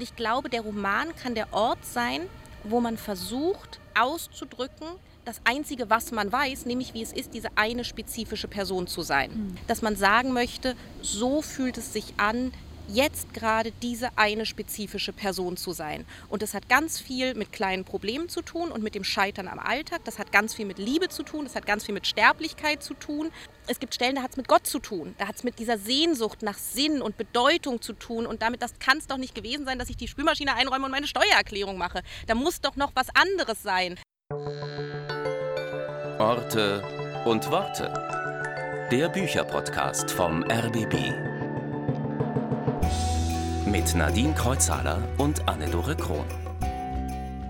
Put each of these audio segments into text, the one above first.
Ich glaube, der Roman kann der Ort sein, wo man versucht auszudrücken, das Einzige, was man weiß, nämlich wie es ist, diese eine spezifische Person zu sein. Mhm. Dass man sagen möchte, so fühlt es sich an, jetzt gerade diese eine spezifische Person zu sein. Und das hat ganz viel mit kleinen Problemen zu tun und mit dem Scheitern am Alltag. Das hat ganz viel mit Liebe zu tun. Das hat ganz viel mit Sterblichkeit zu tun. Es gibt Stellen, da hat es mit Gott zu tun. Da hat es mit dieser Sehnsucht nach Sinn und Bedeutung zu tun. Und damit, das kann es doch nicht gewesen sein, dass ich die Spülmaschine einräume und meine Steuererklärung mache. Da muss doch noch was anderes sein. Orte und Worte. Der Bücherpodcast vom RBB mit Nadine Kreuzhaler und Anne-Dore Krohn.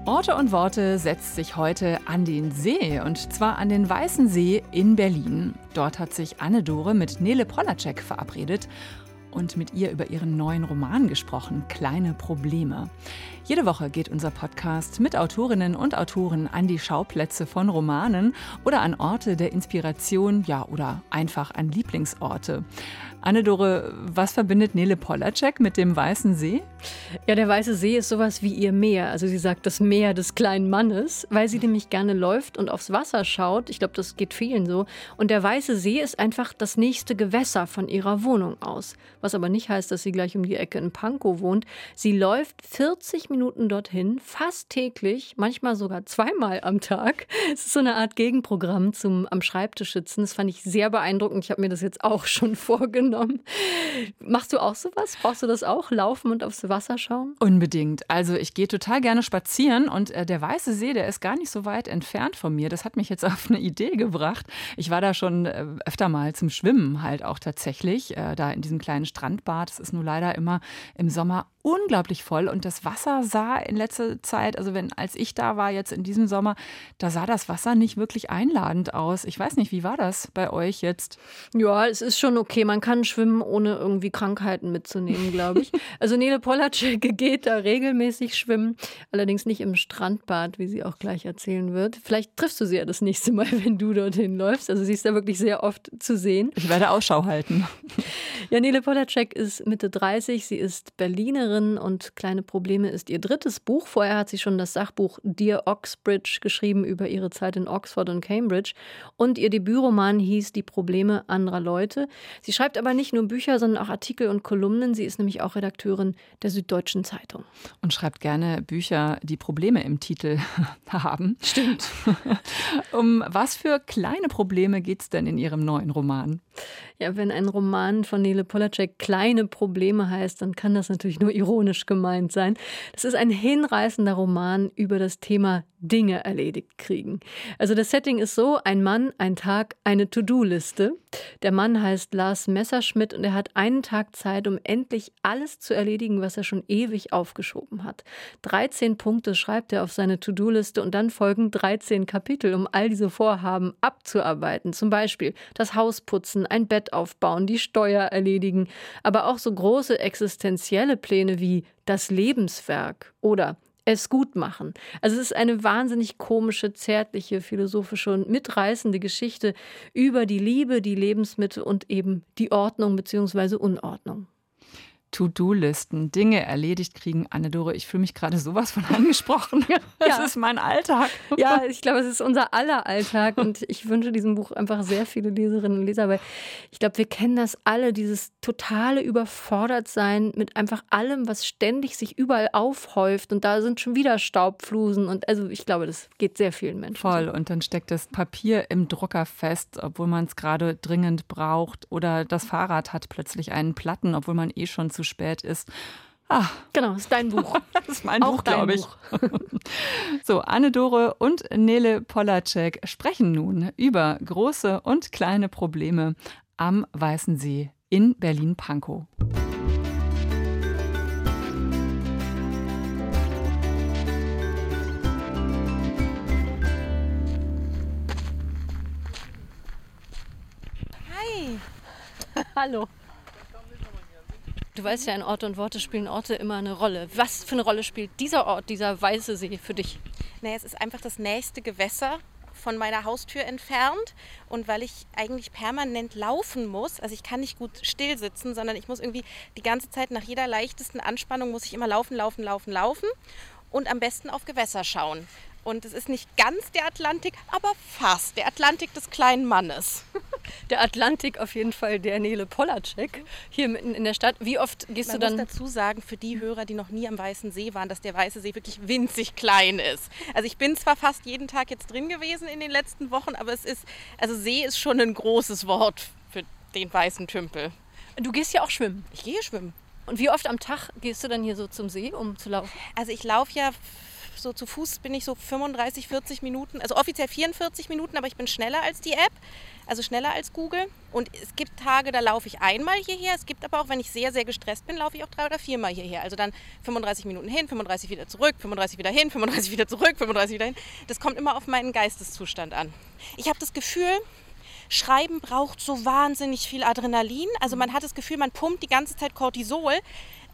Orte und Worte setzt sich heute an den See und zwar an den Weißen See in Berlin. Dort hat sich Anne-Dore mit Nele Polacek verabredet und mit ihr über ihren neuen Roman gesprochen, Kleine Probleme. Jede Woche geht unser Podcast mit Autorinnen und Autoren an die Schauplätze von Romanen oder an Orte der Inspiration, ja, oder einfach an Lieblingsorte. Anne-Dore, was verbindet Nele Polacek mit dem Weißen See? Ja, der Weiße See ist sowas wie ihr Meer. Also sie sagt das Meer des kleinen Mannes, weil sie nämlich gerne läuft und aufs Wasser schaut. Ich glaube, das geht vielen so. Und der Weiße See ist einfach das nächste Gewässer von ihrer Wohnung aus. Was aber nicht heißt, dass sie gleich um die Ecke in Pankow wohnt. Sie läuft 40 Minuten dorthin, fast täglich, manchmal sogar zweimal am Tag. Es ist so eine Art Gegenprogramm zum am Schreibtisch sitzen. Das fand ich sehr beeindruckend. Ich habe mir das jetzt auch schon vorgenommen. Machst du auch sowas? Brauchst du das auch? Laufen und aufs Wasser schauen? Unbedingt. Also ich gehe total gerne spazieren und äh, der Weiße See, der ist gar nicht so weit entfernt von mir. Das hat mich jetzt auf eine Idee gebracht. Ich war da schon äh, öfter mal zum Schwimmen halt auch tatsächlich, äh, da in diesem kleinen Strandbad. Das ist nur leider immer im Sommer unglaublich voll und das Wasser sah in letzter Zeit, also wenn als ich da war jetzt in diesem Sommer, da sah das Wasser nicht wirklich einladend aus. Ich weiß nicht, wie war das bei euch jetzt? Ja, es ist schon okay. Man kann schwimmen, ohne irgendwie Krankheiten mitzunehmen, glaube ich. also Nele Polacek geht da regelmäßig schwimmen, allerdings nicht im Strandbad, wie sie auch gleich erzählen wird. Vielleicht triffst du sie ja das nächste Mal, wenn du dorthin läufst. Also sie ist da wirklich sehr oft zu sehen. Ich werde Ausschau halten. Ja, Nele Polacek ist Mitte 30, sie ist Berlinerin und kleine Probleme ist ihr drittes Buch. Vorher hat sie schon das Sachbuch Dear Oxbridge geschrieben über ihre Zeit in Oxford und Cambridge. Und ihr Debütroman hieß Die Probleme anderer Leute. Sie schreibt aber nicht nur Bücher, sondern auch Artikel und Kolumnen. Sie ist nämlich auch Redakteurin der Süddeutschen Zeitung. Und schreibt gerne Bücher, die Probleme im Titel haben. Stimmt. um was für kleine Probleme geht es denn in ihrem neuen Roman? Ja, wenn ein Roman von Nele Polacek kleine Probleme heißt, dann kann das natürlich nur ironisch gemeint sein. Das ist ein hinreißender Roman über das Thema Dinge erledigt kriegen. Also das Setting ist so, ein Mann, ein Tag, eine To-Do-Liste. Der Mann heißt Lars Messerschmidt und er hat einen Tag Zeit, um endlich alles zu erledigen, was er schon ewig aufgeschoben hat. 13 Punkte schreibt er auf seine To-Do-Liste und dann folgen 13 Kapitel, um all diese Vorhaben abzuarbeiten. Zum Beispiel das Haus putzen, ein Bett aufbauen, die Steuer erledigen, aber auch so große existenzielle Pläne wie das Lebenswerk oder es gut machen. Also es ist eine wahnsinnig komische, zärtliche, philosophische und mitreißende Geschichte über die Liebe, die Lebensmittel und eben die Ordnung bzw. Unordnung. To-Do-Listen, Dinge erledigt kriegen. Anne-Dore, ich fühle mich gerade sowas von angesprochen. Das ja. ist mein Alltag. Ja, ich glaube, es ist unser aller Alltag und ich wünsche diesem Buch einfach sehr viele Leserinnen und Leser, weil ich glaube, wir kennen das alle, dieses totale Überfordertsein mit einfach allem, was ständig sich überall aufhäuft und da sind schon wieder Staubflusen und also ich glaube, das geht sehr vielen Menschen. Voll und dann steckt das Papier im Drucker fest, obwohl man es gerade dringend braucht oder das Fahrrad hat plötzlich einen Platten, obwohl man eh schon zu spät ist. Ah. Genau, das ist dein Buch. das ist mein Auch Buch, glaube ich. so, Anne-Dore und Nele Polacek sprechen nun über große und kleine Probleme am Weißen See in Berlin-Pankow. Hi. Hallo. Du weißt ja, in Orte und Worte spielen Orte immer eine Rolle. Was für eine Rolle spielt dieser Ort, dieser weiße See für dich? Naja, es ist einfach das nächste Gewässer von meiner Haustür entfernt und weil ich eigentlich permanent laufen muss, also ich kann nicht gut still sitzen, sondern ich muss irgendwie die ganze Zeit nach jeder leichtesten Anspannung muss ich immer laufen, laufen, laufen, laufen und am besten auf Gewässer schauen. Und es ist nicht ganz der Atlantik, aber fast der Atlantik des kleinen Mannes. Der Atlantik auf jeden Fall der Nele Polacek hier mitten in der Stadt. Wie oft gehst Man du dann? muss dazu sagen, für die Hörer, die noch nie am Weißen See waren, dass der Weiße See wirklich winzig klein ist. Also ich bin zwar fast jeden Tag jetzt drin gewesen in den letzten Wochen, aber es ist, also See ist schon ein großes Wort für den weißen Tümpel. Du gehst ja auch schwimmen. Ich gehe schwimmen. Und wie oft am Tag gehst du dann hier so zum See, um zu laufen? Also ich laufe ja so zu Fuß bin ich so 35, 40 Minuten, also offiziell 44 Minuten, aber ich bin schneller als die App, also schneller als Google. Und es gibt Tage, da laufe ich einmal hierher. Es gibt aber auch, wenn ich sehr, sehr gestresst bin, laufe ich auch drei oder viermal hierher. Also dann 35 Minuten hin, 35 wieder zurück, 35 wieder hin, 35 wieder zurück, 35 wieder hin. Das kommt immer auf meinen Geisteszustand an. Ich habe das Gefühl, Schreiben braucht so wahnsinnig viel Adrenalin. Also man hat das Gefühl, man pumpt die ganze Zeit Cortisol.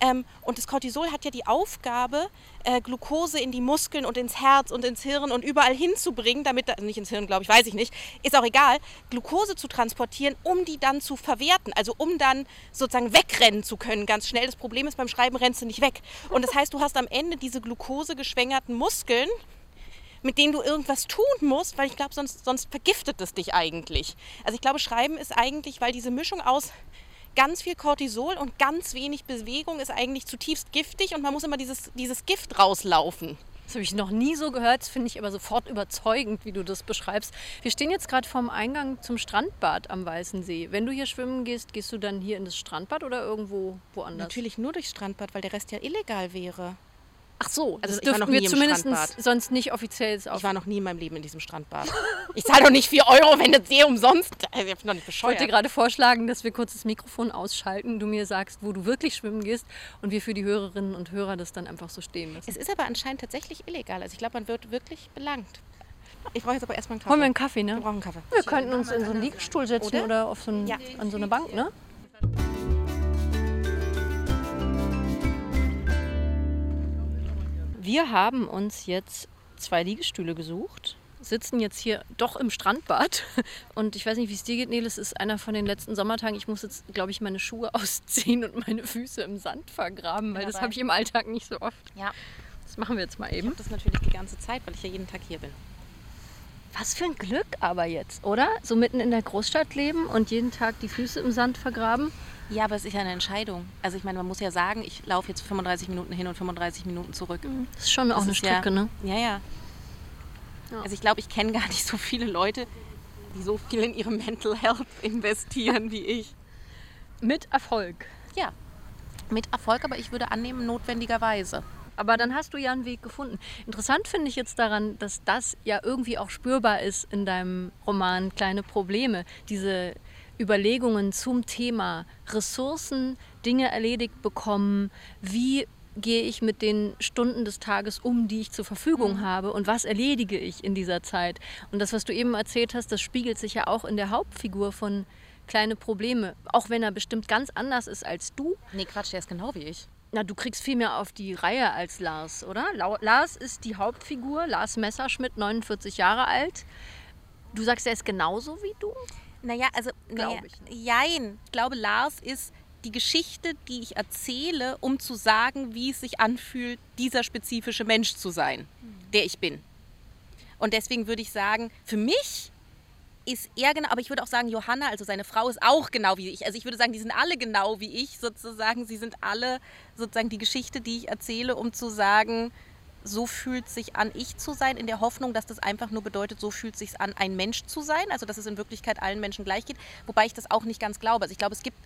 Ähm, und das Cortisol hat ja die Aufgabe, äh, Glucose in die Muskeln und ins Herz und ins Hirn und überall hinzubringen, damit, also nicht ins Hirn, glaube ich, weiß ich nicht, ist auch egal, Glucose zu transportieren, um die dann zu verwerten, also um dann sozusagen wegrennen zu können, ganz schnell. Das Problem ist, beim Schreiben rennst du nicht weg. Und das heißt, du hast am Ende diese glukosegeschwängerten Muskeln, mit denen du irgendwas tun musst, weil ich glaube, sonst, sonst vergiftet es dich eigentlich. Also ich glaube, Schreiben ist eigentlich, weil diese Mischung aus ganz viel Cortisol und ganz wenig Bewegung ist eigentlich zutiefst giftig und man muss immer dieses, dieses Gift rauslaufen. Das habe ich noch nie so gehört, das finde ich aber sofort überzeugend, wie du das beschreibst. Wir stehen jetzt gerade vorm Eingang zum Strandbad am Weißen See. Wenn du hier schwimmen gehst, gehst du dann hier in das Strandbad oder irgendwo woanders? Natürlich nur durchs Strandbad, weil der Rest ja illegal wäre. Ach so, Also das noch wir zumindest sonst nicht offiziell auf. Ich war noch nie in meinem Leben in diesem Strandbad. Ich zahle doch nicht 4 Euro, wenn das See umsonst. Also ich bin doch nicht Ich wollte gerade vorschlagen, dass wir kurz das Mikrofon ausschalten, du mir sagst, wo du wirklich schwimmen gehst und wir für die Hörerinnen und Hörer das dann einfach so stehen lassen. Es ist aber anscheinend tatsächlich illegal. Also ich glaube, man wird wirklich belangt. Ich brauche jetzt aber erstmal einen Kaffee. Holen wir einen Kaffee, Wir ne? brauchen einen Kaffee. Wir könnten uns in so einen Liegestuhl setzen oder, Oder? auf so ein, Ja. an so eine Bank, ne? Wir haben uns jetzt zwei Liegestühle gesucht, sitzen jetzt hier doch im Strandbad. Und ich weiß nicht, wie es dir geht, Nele. Es ist einer von den letzten Sommertagen. Ich muss jetzt, glaube ich, meine Schuhe ausziehen und meine Füße im Sand vergraben, weil das habe ich im Alltag nicht so oft. Ja, Das machen wir jetzt mal ich eben. habe das natürlich die ganze Zeit, weil ich ja jeden Tag hier bin. Was für ein Glück aber jetzt, oder? So mitten in der Großstadt leben und jeden Tag die Füße im Sand vergraben. Ja, aber es ist ja eine Entscheidung. Also ich meine, man muss ja sagen, ich laufe jetzt 35 Minuten hin und 35 Minuten zurück. Das ist schon auch Das eine ist Strecke, ja, ne? Ja, ja. Ja. Also ich glaube, ich kenne gar nicht so viele Leute, die so viel in ihre Mental Health investieren wie ich. Mit Erfolg. Ja, mit Erfolg, aber ich würde annehmen, notwendigerweise. Aber dann hast du ja einen Weg gefunden. Interessant finde ich jetzt daran, dass das ja irgendwie auch spürbar ist in deinem Roman Kleine Probleme. Diese Überlegungen zum Thema Ressourcen, Dinge erledigt bekommen, wie gehe ich mit den Stunden des Tages um, die ich zur Verfügung habe und was erledige ich in dieser Zeit. Und das, was du eben erzählt hast, das spiegelt sich ja auch in der Hauptfigur von Kleine Probleme, auch wenn er bestimmt ganz anders ist als du. Nee, Quatsch, der ist genau wie ich. Na, du kriegst viel mehr auf die Reihe als Lars, oder? Lau- Lars ist die Hauptfigur, Lars Messerschmidt, 49 Jahre alt. Du sagst, er ist genauso wie du? Naja, also, Glaub naja, ich jein. Ich glaube, Lars ist die Geschichte, die ich erzähle, um zu sagen, wie es sich anfühlt, dieser spezifische Mensch zu sein, der ich bin. Und deswegen würde ich sagen, für mich ist er genau, aber ich würde auch sagen, Johanna, also seine Frau, ist auch genau wie ich. Also ich würde sagen, die sind alle genau wie ich sozusagen. Sie sind alle sozusagen die Geschichte, die ich erzähle, um zu sagen, so fühlt sich an, ich zu sein, in der Hoffnung, dass das einfach nur bedeutet, so fühlt sich an, ein Mensch zu sein. Also dass es in Wirklichkeit allen Menschen gleich geht. Wobei ich das auch nicht ganz glaube. Also ich glaube, es gibt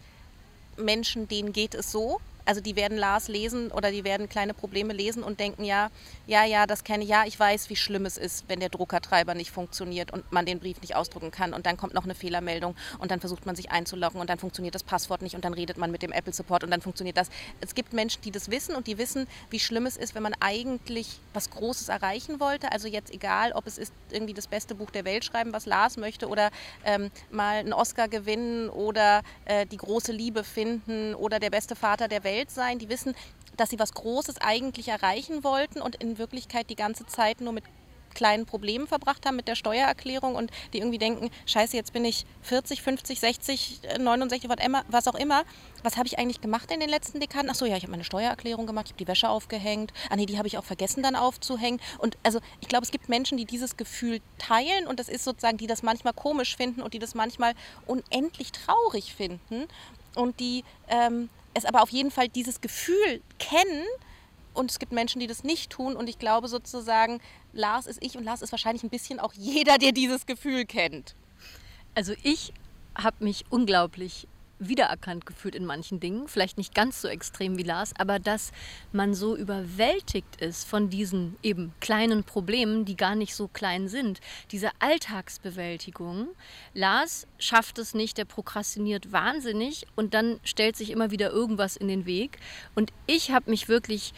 Menschen, denen geht es so. Also die werden Lars lesen oder die werden kleine Probleme lesen und denken, ja, ja, ja, das kenne ich, ja, ich weiß, wie schlimm es ist, wenn der Druckertreiber nicht funktioniert und man den Brief nicht ausdrucken kann und dann kommt noch eine Fehlermeldung und dann versucht man sich einzuloggen und dann funktioniert das Passwort nicht und dann redet man mit dem Apple Support und dann funktioniert das. Es gibt Menschen, die das wissen und die wissen, wie schlimm es ist, wenn man eigentlich was Großes erreichen wollte. Also jetzt egal, ob es ist irgendwie das beste Buch der Welt schreiben, was Lars möchte oder ähm, mal einen Oscar gewinnen oder äh, die große Liebe finden oder der beste Vater der Welt sein. Die wissen, dass sie was Großes eigentlich erreichen wollten und in Wirklichkeit die ganze Zeit nur mit kleinen Problemen verbracht haben mit der Steuererklärung und die irgendwie denken, scheiße, jetzt bin ich 40, 50, 60, 69, was auch immer. Was habe ich eigentlich gemacht in den letzten Dekaden? Achso, ja, ich habe meine Steuererklärung gemacht, ich habe die Wäsche aufgehängt. Ah nee, die habe ich auch vergessen dann aufzuhängen. Und also ich glaube, es gibt Menschen, die dieses Gefühl teilen und das ist sozusagen, die das manchmal komisch finden und die das manchmal unendlich traurig finden und die ähm, es aber auf jeden Fall dieses Gefühl kennen und es gibt Menschen, die das nicht tun. Und ich glaube sozusagen, Lars ist ich und Lars ist wahrscheinlich ein bisschen auch jeder, der dieses Gefühl kennt. Also ich habe mich unglaublich wiedererkannt gefühlt in manchen Dingen, vielleicht nicht ganz so extrem wie Lars, aber dass man so überwältigt ist von diesen eben kleinen Problemen, die gar nicht so klein sind, diese Alltagsbewältigung. Lars schafft es nicht, der prokrastiniert wahnsinnig und dann stellt sich immer wieder irgendwas in den Weg und ich habe mich wirklich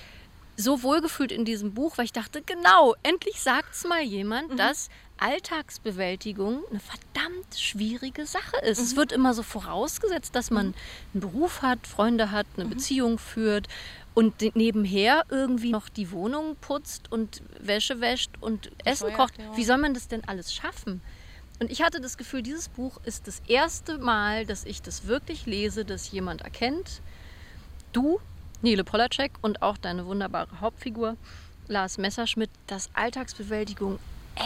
so wohlgefühlt in diesem Buch, weil ich dachte, genau, endlich sagt es mal jemand, mhm. dass Alltagsbewältigung eine verdammt schwierige Sache ist. Mhm. Es wird immer so vorausgesetzt, dass man mhm. einen Beruf hat, Freunde hat, eine mhm. Beziehung führt und nebenher irgendwie noch die Wohnung putzt und Wäsche wäscht und Essen kocht. Wie soll man das denn alles schaffen? Und ich hatte das Gefühl, dieses Buch ist das erste Mal, dass ich das wirklich lese, dass jemand erkennt, du Nele Polacek und auch deine wunderbare Hauptfigur Lars Messerschmidt, dass Alltagsbewältigung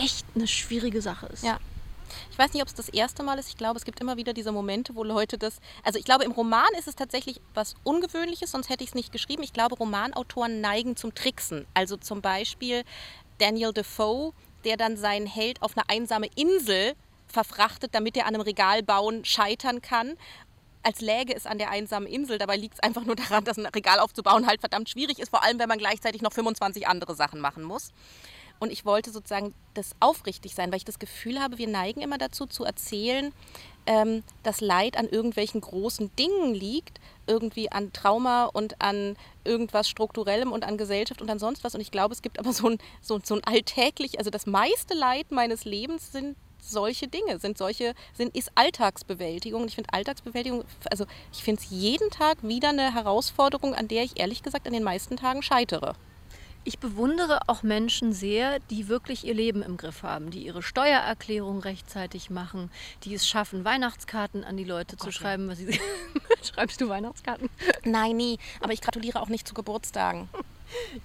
echt eine schwierige Sache ist. Ja. Ich weiß nicht, ob es das erste Mal ist. Ich glaube, es gibt immer wieder diese Momente, wo Leute das. Also ich glaube, im Roman ist es tatsächlich was Ungewöhnliches, sonst hätte ich es nicht geschrieben. Ich glaube, Romanautoren neigen zum Tricksen. Also zum Beispiel Daniel Defoe, der dann seinen Held auf eine einsame Insel verfrachtet, damit er an einem Regal bauen scheitern kann als läge es an der einsamen Insel. Dabei liegt es einfach nur daran, dass ein Regal aufzubauen halt verdammt schwierig ist, vor allem wenn man gleichzeitig noch 25 andere Sachen machen muss. Und ich wollte sozusagen das aufrichtig sein, weil ich das Gefühl habe, wir neigen immer dazu zu erzählen, ähm, dass Leid an irgendwelchen großen Dingen liegt, irgendwie an Trauma und an irgendwas Strukturellem und an Gesellschaft und an sonst was. Und ich glaube, es gibt aber so ein, so, so ein alltäglich, also das meiste Leid meines Lebens sind solche Dinge, sind solche, sind, ist Alltagsbewältigung. Und ich finde Alltagsbewältigung, also ich finde es jeden Tag wieder eine Herausforderung, an der ich ehrlich gesagt an den meisten Tagen scheitere. Ich bewundere auch Menschen sehr, die wirklich ihr Leben im Griff haben, die ihre Steuererklärung rechtzeitig machen, die es schaffen, Weihnachtskarten an die Leute oh zu schreiben. Was sie Schreibst du Weihnachtskarten? Nein, nie. Aber ich gratuliere auch nicht zu Geburtstagen.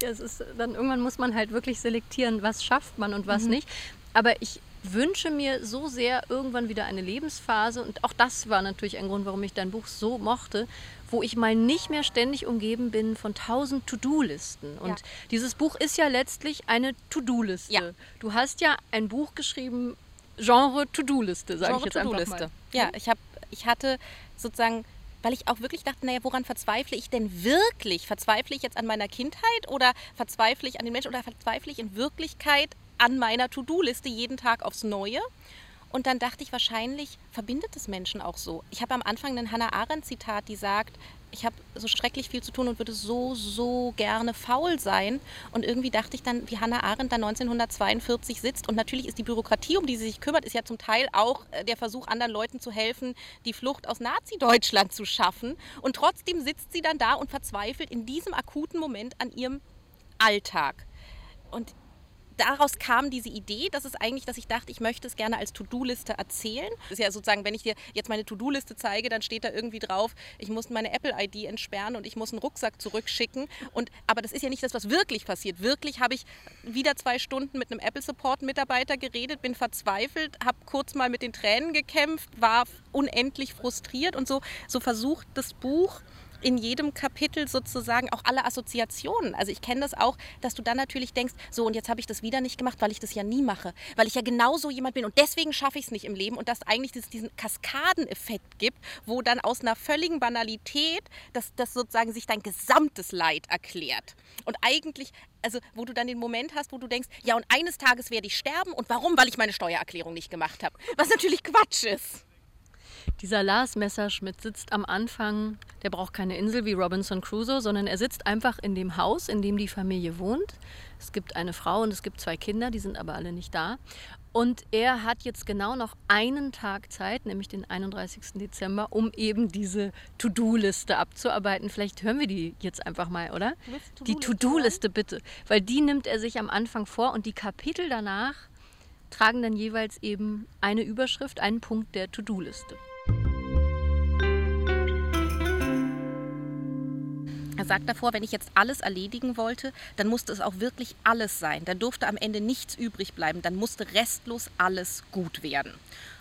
Ja, es ist dann irgendwann muss man halt wirklich selektieren, was schafft man und was mhm. nicht. Aber ich wünsche mir so sehr irgendwann wieder eine Lebensphase, und auch das war natürlich ein Grund, warum ich dein Buch so mochte, wo ich mal nicht mehr ständig umgeben bin von tausend To-Do-Listen. Und ja. dieses Buch ist ja letztlich eine To-Do-Liste. Ja. Du hast ja ein Buch geschrieben, Genre To-Do-Liste, sage ich jetzt einfach mal. Ja, hm? ich, hab, ich hatte sozusagen weil ich auch wirklich dachte, naja, woran verzweifle ich denn wirklich? Verzweifle ich jetzt an meiner Kindheit oder verzweifle ich an den Menschen oder verzweifle ich in Wirklichkeit an meiner To-Do-Liste jeden Tag aufs Neue. Und dann dachte ich, wahrscheinlich verbindet es Menschen auch so. Ich habe am Anfang ein Hannah Arendt-Zitat, die sagt, ich habe so schrecklich viel zu tun und würde so, so gerne faul sein. Und irgendwie dachte ich dann, wie Hannah Arendt da 1942 sitzt. Und natürlich ist die Bürokratie, um die sie sich kümmert, ist ja zum Teil auch äh, der Versuch, anderen Leuten zu helfen, die Flucht aus Nazi-Deutschland zu schaffen. Und trotzdem sitzt sie dann da und verzweifelt in diesem akuten Moment an ihrem Alltag. Und daraus kam diese Idee, dass es eigentlich, dass ich dachte, ich möchte es gerne als To-Do-Liste erzählen. Das ist ja sozusagen, wenn ich dir jetzt meine To-Do-Liste zeige, dann steht da irgendwie drauf, ich muss meine Apple-ID entsperren und ich muss einen Rucksack zurückschicken. Und, aber das ist ja nicht das, was wirklich passiert. Wirklich habe ich wieder zwei Stunden mit einem Apple-Support-Mitarbeiter geredet, bin verzweifelt, habe kurz mal mit den Tränen gekämpft, war unendlich frustriert und so, so versucht das Buch in jedem Kapitel sozusagen auch alle Assoziationen. Also ich kenne das auch, dass du dann natürlich denkst, so und jetzt habe ich das wieder nicht gemacht, weil ich das ja nie mache, weil ich ja genauso jemand bin und deswegen schaffe ich es nicht im Leben und dass eigentlich das, diesen Kaskadeneffekt gibt, wo dann aus einer völligen Banalität das, das sozusagen sich dein gesamtes Leid erklärt. Und eigentlich, also wo du dann den Moment hast, wo du denkst, ja und eines Tages werde ich sterben und warum? Weil ich meine Steuererklärung nicht gemacht habe. Was natürlich Quatsch ist. Dieser Lars Messerschmidt sitzt am Anfang, der braucht keine Insel wie Robinson Crusoe, sondern er sitzt einfach in dem Haus, in dem die Familie wohnt. Es gibt eine Frau und es gibt zwei Kinder, die sind aber alle nicht da. Und er hat jetzt genau noch einen Tag Zeit, nämlich den 31. Dezember, um eben diese To-Do-Liste abzuarbeiten. Vielleicht hören wir die jetzt einfach mal, oder? To die To-Do-Liste bitte. Weil die nimmt er sich am Anfang vor und die Kapitel danach tragen dann jeweils eben eine Überschrift, einen Punkt der To-Do-Liste. Er sagt davor, wenn ich jetzt alles erledigen wollte, dann musste es auch wirklich alles sein. Dann durfte am Ende nichts übrig bleiben. Dann musste restlos alles gut werden.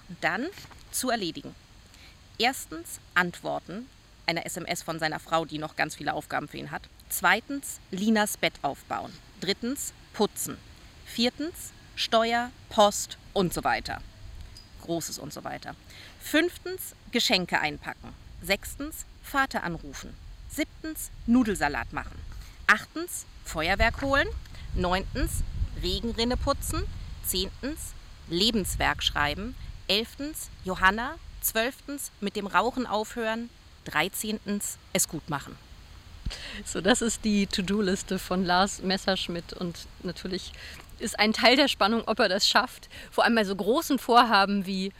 Und dann zu erledigen. Erstens Antworten einer SMS von seiner Frau, die noch ganz viele Aufgaben für ihn hat. Zweitens Linas Bett aufbauen. Drittens putzen. Viertens Steuer, Post und so weiter. Großes und so weiter. Fünftens Geschenke einpacken. Sechstens Vater anrufen. Siebtens Nudelsalat machen. Achtens Feuerwerk holen. Neuntens Regenrinne putzen. Zehntens Lebenswerk schreiben. Elftens Johanna. Zwölftens mit dem Rauchen aufhören. Dreizehntens es gut machen. So, das ist die To-Do-Liste von Lars Messerschmidt und natürlich ist ein Teil der Spannung, ob er das schafft. Vor allem bei so großen Vorhaben wie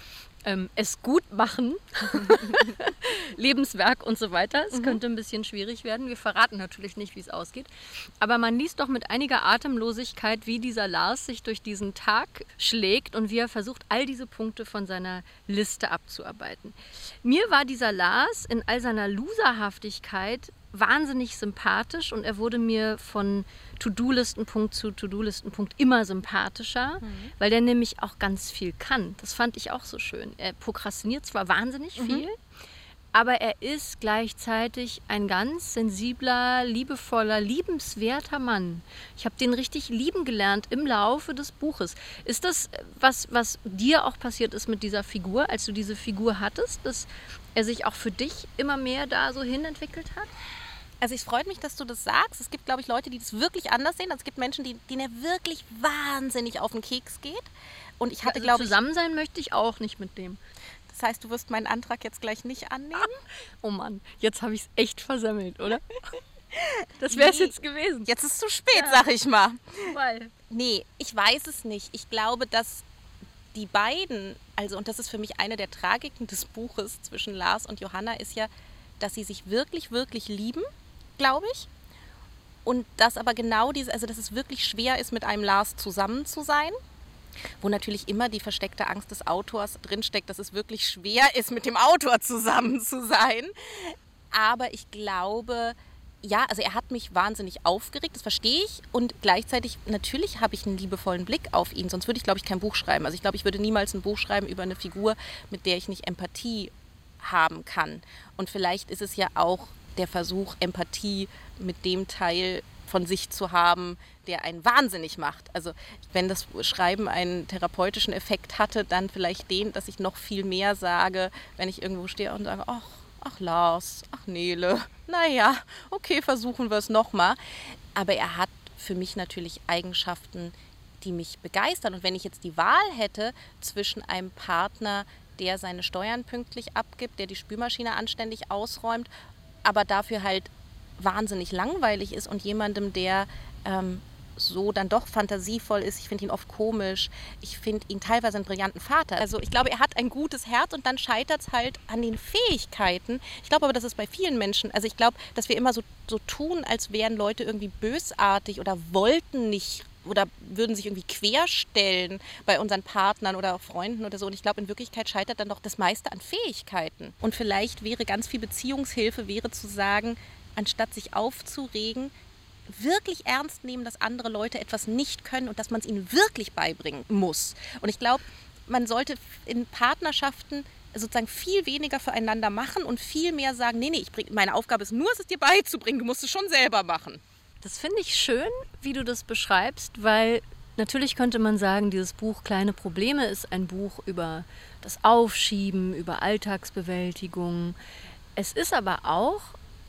ähm, es gut machen, Lebenswerk und so weiter. Es mhm. könnte ein bisschen schwierig werden. Wir verraten natürlich nicht, wie es ausgeht. Aber man liest doch mit einiger Atemlosigkeit, wie dieser Lars sich durch diesen Tag schlägt und wie er versucht, all diese Punkte von seiner Liste abzuarbeiten. Mir war dieser Lars in all seiner Loserhaftigkeit wahnsinnig sympathisch und er wurde mir von To-Do-Listenpunkt zu To-Do-Listenpunkt immer sympathischer, mhm. weil der nämlich auch ganz viel kann. Das fand ich auch so schön. Er prokrastiniert zwar wahnsinnig mhm. viel, aber er ist gleichzeitig ein ganz sensibler, liebevoller, liebenswerter Mann. Ich habe den richtig lieben gelernt im Laufe des Buches. Ist das was, was dir auch passiert ist mit dieser Figur, als du diese Figur hattest, dass er sich auch für dich immer mehr da so hin entwickelt hat? Also es freut mich, dass du das sagst. Es gibt, glaube ich, Leute, die das wirklich anders sehen. Also es gibt Menschen, die, denen er wirklich wahnsinnig auf den Keks geht. Und ich hatte, also glaube ich... Zusammen sein möchte ich auch nicht mit dem. Das heißt, du wirst meinen Antrag jetzt gleich nicht annehmen? oh Mann, jetzt habe ich es echt versemmelt, oder? Das wäre es nee, jetzt gewesen. Jetzt ist es zu spät, ja. sag ich mal. Weil? Nee, ich weiß es nicht. Ich glaube, dass die beiden, also und das ist für mich eine der Tragiken des Buches zwischen Lars und Johanna, ist ja, dass sie sich wirklich, wirklich lieben glaube ich. Und dass aber genau diese, also dass es wirklich schwer ist, mit einem Lars zusammen zu sein. Wo natürlich immer die versteckte Angst des Autors drinsteckt, dass es wirklich schwer ist, mit dem Autor zusammen zu sein. Aber ich glaube, ja, also er hat mich wahnsinnig aufgeregt, das verstehe ich. Und gleichzeitig, natürlich habe ich einen liebevollen Blick auf ihn, sonst würde ich, glaube ich, kein Buch schreiben. Also ich glaube, ich würde niemals ein Buch schreiben über eine Figur, mit der ich nicht Empathie haben kann. Und vielleicht ist es ja auch der Versuch, Empathie mit dem Teil von sich zu haben, der einen wahnsinnig macht. Also wenn das Schreiben einen therapeutischen Effekt hatte, dann vielleicht den, dass ich noch viel mehr sage, wenn ich irgendwo stehe und sage, ach, ach Lars, ach Nele, naja, okay, versuchen wir es nochmal. Aber er hat für mich natürlich Eigenschaften, die mich begeistern. Und wenn ich jetzt die Wahl hätte zwischen einem Partner, der seine Steuern pünktlich abgibt, der die Spülmaschine anständig ausräumt aber dafür halt wahnsinnig langweilig ist und jemandem, der ähm, so dann doch fantasievoll ist. Ich finde ihn oft komisch. Ich finde ihn teilweise einen brillanten Vater. Also ich glaube, er hat ein gutes Herz und dann scheitert es halt an den Fähigkeiten. Ich glaube aber, das ist bei vielen Menschen. Also ich glaube, dass wir immer so, so tun, als wären Leute irgendwie bösartig oder wollten nicht oder würden sich irgendwie querstellen bei unseren Partnern oder Freunden oder so. Und ich glaube, in Wirklichkeit scheitert dann doch das meiste an Fähigkeiten. Und vielleicht wäre ganz viel Beziehungshilfe, wäre zu sagen, anstatt sich aufzuregen, wirklich ernst nehmen, dass andere Leute etwas nicht können und dass man es ihnen wirklich beibringen muss. Und ich glaube, man sollte in Partnerschaften sozusagen viel weniger füreinander machen und viel mehr sagen, nee, nee, ich bring, meine Aufgabe ist nur, es dir beizubringen, du musst es schon selber machen. Das finde ich schön, wie du das beschreibst, weil natürlich könnte man sagen, dieses Buch Kleine Probleme ist ein Buch über das Aufschieben, über Alltagsbewältigung. Es ist aber auch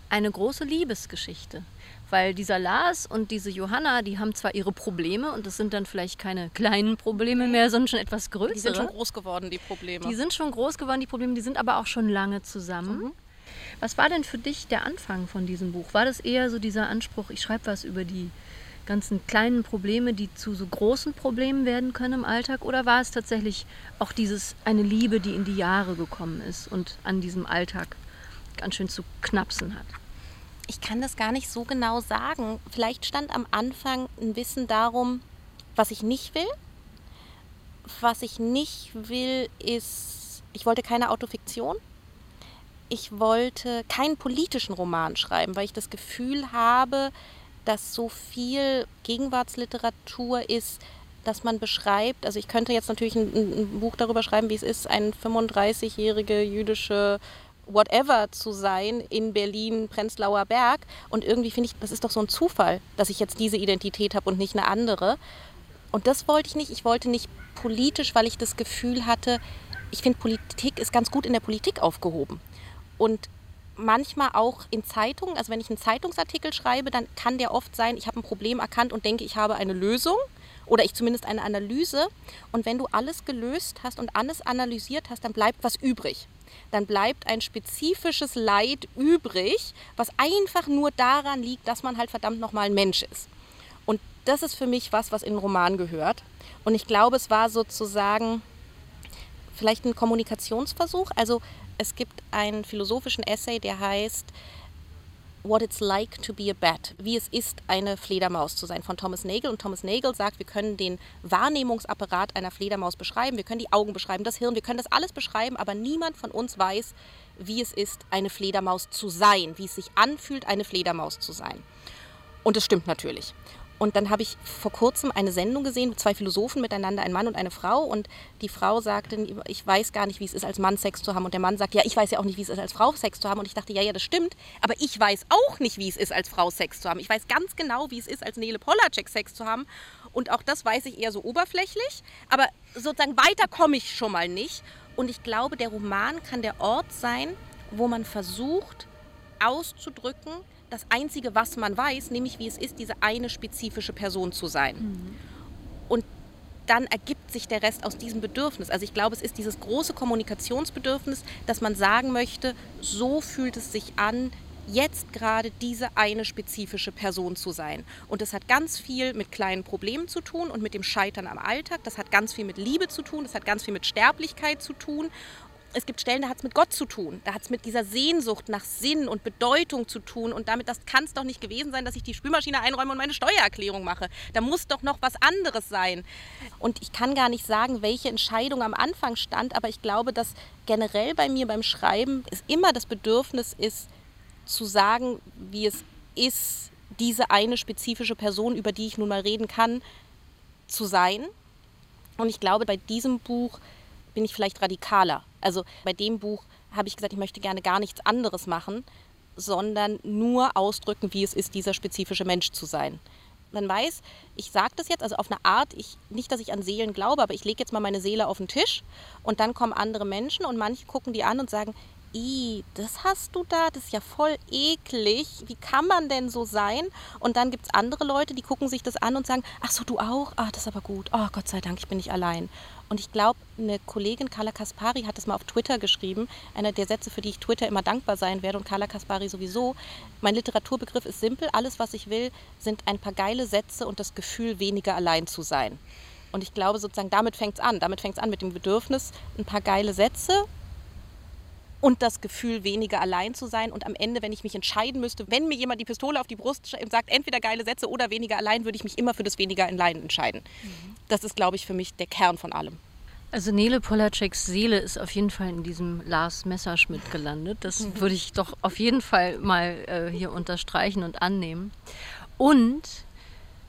eine große Liebesgeschichte, Weil dieser Lars und diese Johanna, die haben zwar ihre Probleme und das sind dann vielleicht keine kleinen Probleme mehr, sondern schon etwas größere. Die sind schon groß geworden, die Probleme. Die sind schon groß geworden, die Probleme, die sind aber auch schon lange zusammen. Mhm. Was war denn für dich der Anfang von diesem Buch? War das eher so dieser Anspruch, ich schreibe was über die ganzen kleinen Probleme, die zu so großen Problemen werden können im Alltag? Oder war es tatsächlich auch dieses eine Liebe, die in die Jahre gekommen ist und an diesem Alltag ganz schön zu knapsen hat? Ich kann das gar nicht so genau sagen. Vielleicht stand am Anfang ein Wissen darum, was ich nicht will. Was ich nicht will, ist, ich wollte keine Autofiktion ich wollte keinen politischen Roman schreiben, weil ich das Gefühl habe, dass so viel Gegenwartsliteratur ist, dass man beschreibt, also ich könnte jetzt natürlich ein, ein Buch darüber schreiben, wie es ist, eine 35-jährige jüdische whatever zu sein in Berlin, Prenzlauer Berg. Und irgendwie finde ich, das ist doch so ein Zufall, dass ich jetzt diese Identität habe und nicht eine andere. Und das wollte ich nicht. Ich wollte nicht politisch, weil ich das Gefühl hatte, ich finde, Politik ist ganz gut in der Politik aufgehoben. Und manchmal auch in Zeitungen, also wenn ich einen Zeitungsartikel schreibe, dann kann der oft sein, ich habe ein Problem erkannt und denke, ich habe eine Lösung oder ich zumindest eine Analyse. Und wenn du alles gelöst hast und alles analysiert hast, dann bleibt was übrig. Dann bleibt ein spezifisches Leid übrig, was einfach nur daran liegt, dass man halt verdammt nochmal ein Mensch ist. Und das ist für mich was, was in den Roman gehört. Und ich glaube, es war sozusagen vielleicht ein Kommunikationsversuch. Also es gibt einen philosophischen Essay, der heißt What It's Like to Be a Bat, wie es ist, eine Fledermaus zu sein, von Thomas Nagel. Und Thomas Nagel sagt, wir können den Wahrnehmungsapparat einer Fledermaus beschreiben, wir können die Augen beschreiben, das Hirn, wir können das alles beschreiben, aber niemand von uns weiß, wie es ist, eine Fledermaus zu sein, wie es sich anfühlt, eine Fledermaus zu sein. Und das stimmt natürlich. Und dann habe ich vor kurzem eine Sendung gesehen, zwei Philosophen miteinander, ein Mann und eine Frau. Und die Frau sagte, ich weiß gar nicht, wie es ist, als Mann Sex zu haben. Und der Mann sagt, ja, ich weiß ja auch nicht, wie es ist, als Frau Sex zu haben. Und ich dachte, ja, ja, das stimmt. Aber ich weiß auch nicht, wie es ist, als Frau Sex zu haben. Ich weiß ganz genau, wie es ist, als Nele Polacek Sex zu haben. Und auch das weiß ich eher so oberflächlich. Aber sozusagen weiter komme ich schon mal nicht. Und ich glaube, der Roman kann der Ort sein, wo man versucht auszudrücken, das Einzige, was man weiß, nämlich wie es ist, diese eine spezifische Person zu sein. Mhm. Und dann ergibt sich der Rest aus diesem Bedürfnis. Also ich glaube, es ist dieses große Kommunikationsbedürfnis, dass man sagen möchte, so fühlt es sich an, jetzt gerade diese eine spezifische Person zu sein. Und das hat ganz viel mit kleinen Problemen zu tun und mit dem Scheitern am Alltag. Das hat ganz viel mit Liebe zu tun. Das hat ganz viel mit Sterblichkeit zu tun es gibt Stellen, da hat es mit Gott zu tun. Da hat es mit dieser Sehnsucht nach Sinn und Bedeutung zu tun. Und damit, das kann es doch nicht gewesen sein, dass ich die Spülmaschine einräume und meine Steuererklärung mache. Da muss doch noch was anderes sein. Und ich kann gar nicht sagen, welche Entscheidung am Anfang stand, aber ich glaube, dass generell bei mir beim Schreiben es immer das Bedürfnis ist, zu sagen, wie es ist, diese eine spezifische Person, über die ich nun mal reden kann, zu sein. Und ich glaube, bei diesem Buch bin ich vielleicht radikaler. Also bei dem Buch habe ich gesagt, ich möchte gerne gar nichts anderes machen, sondern nur ausdrücken, wie es ist, dieser spezifische Mensch zu sein. Man weiß, ich sage das jetzt, also auf eine Art, ich, nicht, dass ich an Seelen glaube, aber ich lege jetzt mal meine Seele auf den Tisch und dann kommen andere Menschen und manche gucken die an und sagen, i, das hast du da, das ist ja voll eklig. Wie kann man denn so sein? Und dann gibt es andere Leute, die gucken sich das an und sagen, ach so, du auch? Ah, das ist aber gut. Oh, Gott sei Dank, ich bin nicht allein. Und ich glaube, eine Kollegin, Carla Kaspari, hat das mal auf Twitter geschrieben. Einer der Sätze, für die ich Twitter immer dankbar sein werde und Carla Kaspari sowieso. Mein Literaturbegriff ist simpel. Alles, was ich will, sind ein paar geile Sätze und das Gefühl, weniger allein zu sein. Und ich glaube, sozusagen, damit fängt es an. Damit fängt es an mit dem Bedürfnis, ein paar geile Sätze und das Gefühl, weniger allein zu sein. Und am Ende, wenn ich mich entscheiden müsste, wenn mir jemand die Pistole auf die Brust und sagt, entweder geile Sätze oder weniger allein, würde ich mich immer für das weniger allein entscheiden. Mhm. Das ist, glaube ich, für mich der Kern von allem. Also Nele Polaceks Seele ist auf jeden Fall in diesem Lars Messerschmidt gelandet. Das mhm. würde ich doch auf jeden Fall mal äh, hier unterstreichen und annehmen. Und